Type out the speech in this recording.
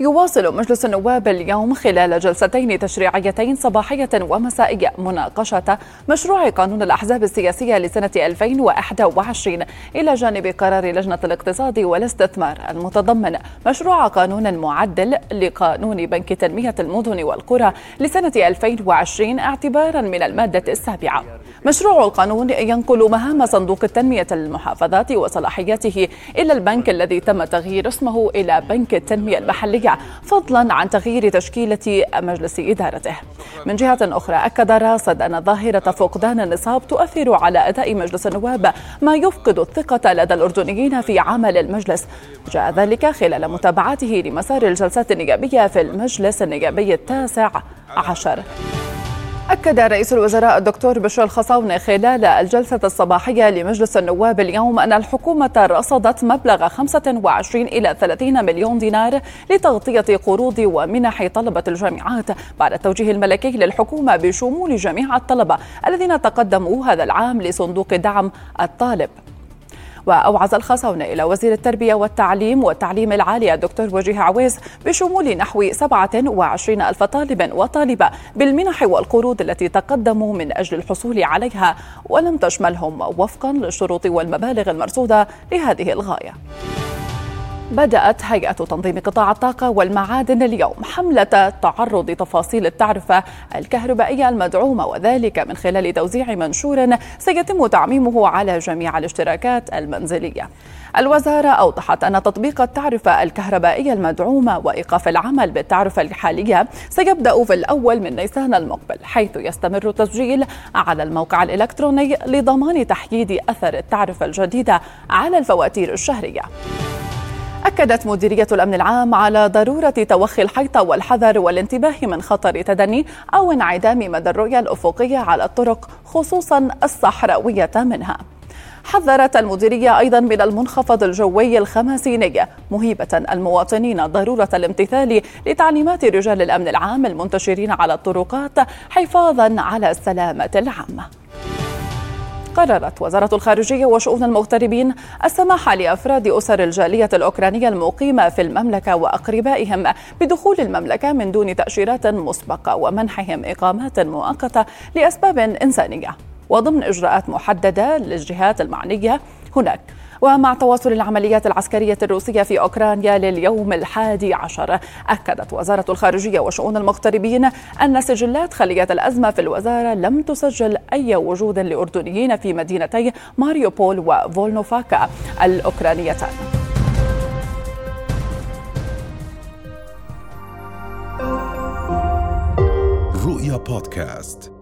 يواصل مجلس النواب اليوم خلال جلستين تشريعيتين صباحية ومسائية مناقشة مشروع قانون الأحزاب السياسية لسنة 2021 إلى جانب قرار لجنة الاقتصاد والاستثمار المتضمن مشروع قانون معدل لقانون بنك تنمية المدن والقرى لسنة 2020 اعتبارا من المادة السابعة. مشروع القانون ينقل مهام صندوق التنمية المحافظات وصلاحياته إلى البنك الذي تم تغيير اسمه إلى بنك التنمية المحلية. فضلا عن تغيير تشكيلة مجلس إدارته. من جهة أخرى أكد راصد أن ظاهرة فقدان النصاب تؤثر على أداء مجلس النواب ما يفقد الثقة لدى الأردنيين في عمل المجلس. جاء ذلك خلال متابعته لمسار الجلسات النيابية في المجلس النيابي التاسع عشر. أكد رئيس الوزراء الدكتور بشر الخصاونة خلال الجلسة الصباحية لمجلس النواب اليوم أن الحكومة رصدت مبلغ 25 إلى 30 مليون دينار لتغطية قروض ومنح طلبة الجامعات. بعد التوجيه الملكي للحكومة بشمول جميع الطلبة الذين تقدموا هذا العام لصندوق دعم الطالب. وأوعز الخصون إلى وزير التربية والتعليم والتعليم العالي الدكتور وجيه عويس بشمول نحو 27 ألف طالب وطالبة بالمنح والقروض التي تقدموا من أجل الحصول عليها ولم تشملهم وفقا للشروط والمبالغ المرصودة لهذه الغاية. بدأت هيئة تنظيم قطاع الطاقة والمعادن اليوم حملة تعرض تفاصيل التعرفة الكهربائية المدعومة وذلك من خلال توزيع منشور سيتم تعميمه على جميع الاشتراكات المنزلية. الوزارة أوضحت أن تطبيق التعرفة الكهربائية المدعومة وإيقاف العمل بالتعرفة الحالية سيبدأ في الأول من نيسان المقبل حيث يستمر التسجيل على الموقع الإلكتروني لضمان تحييد أثر التعرفة الجديدة على الفواتير الشهرية. أكدت مديرية الأمن العام على ضرورة توخي الحيطة والحذر والانتباه من خطر تدني أو انعدام مدى الرؤية الأفقية على الطرق خصوصا الصحراوية منها. حذرت المديرية أيضا من المنخفض الجوي الخماسيني مهيبة المواطنين ضرورة الامتثال لتعليمات رجال الأمن العام المنتشرين على الطرقات حفاظا على السلامة العامة. قررت وزارة الخارجية وشؤون المغتربين السماح لأفراد أسر الجالية الأوكرانية المقيمة في المملكة وأقربائهم بدخول المملكة من دون تأشيرات مسبقة ومنحهم إقامات مؤقتة لأسباب إنسانية. وضمن إجراءات محددة للجهات المعنية هناك. ومع تواصل العمليات العسكرية الروسية في أوكرانيا لليوم الحادي عشر أكدت وزارة الخارجية وشؤون المغتربين أن سجلات خلية الأزمة في الوزارة لم تسجل أي وجود لأردنيين في مدينتي ماريوبول وفولنوفاكا الأوكرانيتان. رؤيا بودكاست.